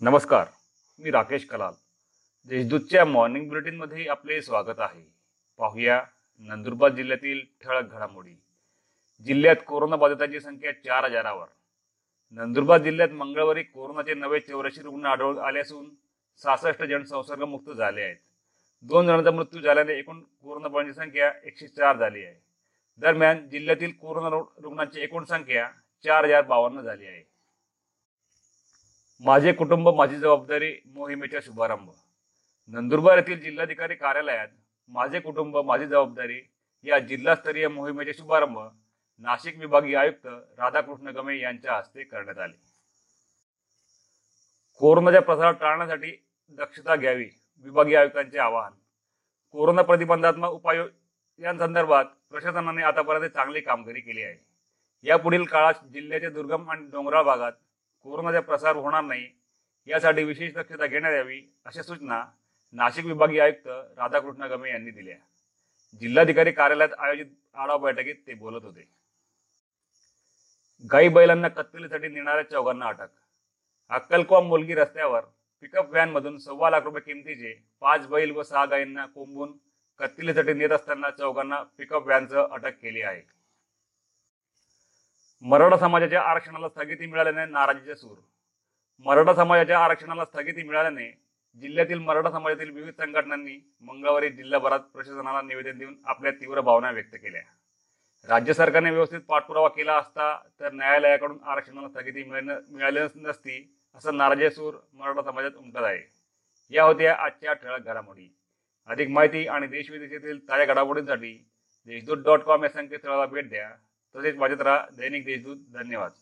नमस्कार मी राकेश कलाल. देशदूतच्या मॉर्निंग बुलेटिनमध्ये आपले स्वागत आहे. पाहूया नंदुरबार जिल्ह्यातील ठळक घडामोडी. जिल्ह्यात कोरोनाबाधितांची संख्या चार हजारावर. नंदुरबार जिल्ह्यात मंगळवारी कोरोनाचे नवे चौऱ्याऐंशी रुग्ण आढळून आले असून सहासष्ट जण संसर्गमुक्त झाले आहेत. दोन जणांचा मृत्यू झाल्याने एकूण कोरोनाबाधितांची संख्या एकशे चार झाली आहे. दरम्यान जिल्ह्यातील कोरोना रु- रुग्णांची एकूण संख्या चार हजार बावन्न झाली आहे. माझे कुटुंब माझी जबाबदारी मोहिमेचा शुभारंभ. नंदुरबार येथील जिल्हाधिकारी कार्यालयात माझे कुटुंब माझी जबाबदारी या जिल्हास्तरीय मोहिमेचे शुभारंभ नाशिक विभागीय आयुक्त राधाकृष्ण गमे यांच्या हस्ते करण्यात आले. कोरोनाचा प्रसार टाळण्यासाठी दक्षता घ्यावी विभागीय आयुक्तांचे आवाहन. कोरोना प्रतिबंधात्मक उपाय यांसंदर्भात प्रशासनाने आतापर्यंत चांगली कामगिरी केली आहे. यापुढील काळात जिल्ह्याच्या दुर्गम आणि डोंगराळ भागात कोरोनाचा प्रसार होणार नाही यासाठी विशेष दक्षता घेण्यात यावी अशा सूचना नाशिक विभागीय आयुक्त राधाकृष्ण गमे यांनी दिल्या जिल्हाधिकारी कार्यालयात आयोजित आढावा बैठकीत ते बोलत होते. गाई बैलांना कत्तलीसाठी नेणाऱ्या चौघांना अटक. अक्कलकोम मुलगी रस्त्यावर पिकअप व्हॅन मधून सव्वा लाख रुपये किमतीचे पाच बैल व सहा गायींना कोंबून कत्तलीसाठी नेत असताना चौघांना पिकअप व्हॅनचं अटक केली आहे. मराठा समाजाच्या आरक्षणाला स्थगिती मिळाल्याने नाराजीचे सूर. मराठा समाजाच्या आरक्षणाला स्थगिती मिळाल्याने जिल्ह्यातील मराठा समाजातील विविध संघटनांनी मंगळवारी जिल्हाभरात प्रशासनाला निवेदन देऊन आपल्या तीव्र भावना व्यक्त केल्या. राज्य सरकारने व्यवस्थित पाठपुरावा केला असता तर न्यायालयाकडून आरक्षणाला स्थगिती मिळणं मिळाली नसती असं नाराजी सूर मराठा समाजात उमटत आहे. या होत्या आजच्या ठळक घडामोडी. अधिक माहिती आणि देशविदेशातील ताज्या घडामोडींसाठी देशदूत डॉट कॉम या संकेतस्थळाला भेट द्या. तसेच वाजत राहा. दैनिक देशदूत धन्यवाद.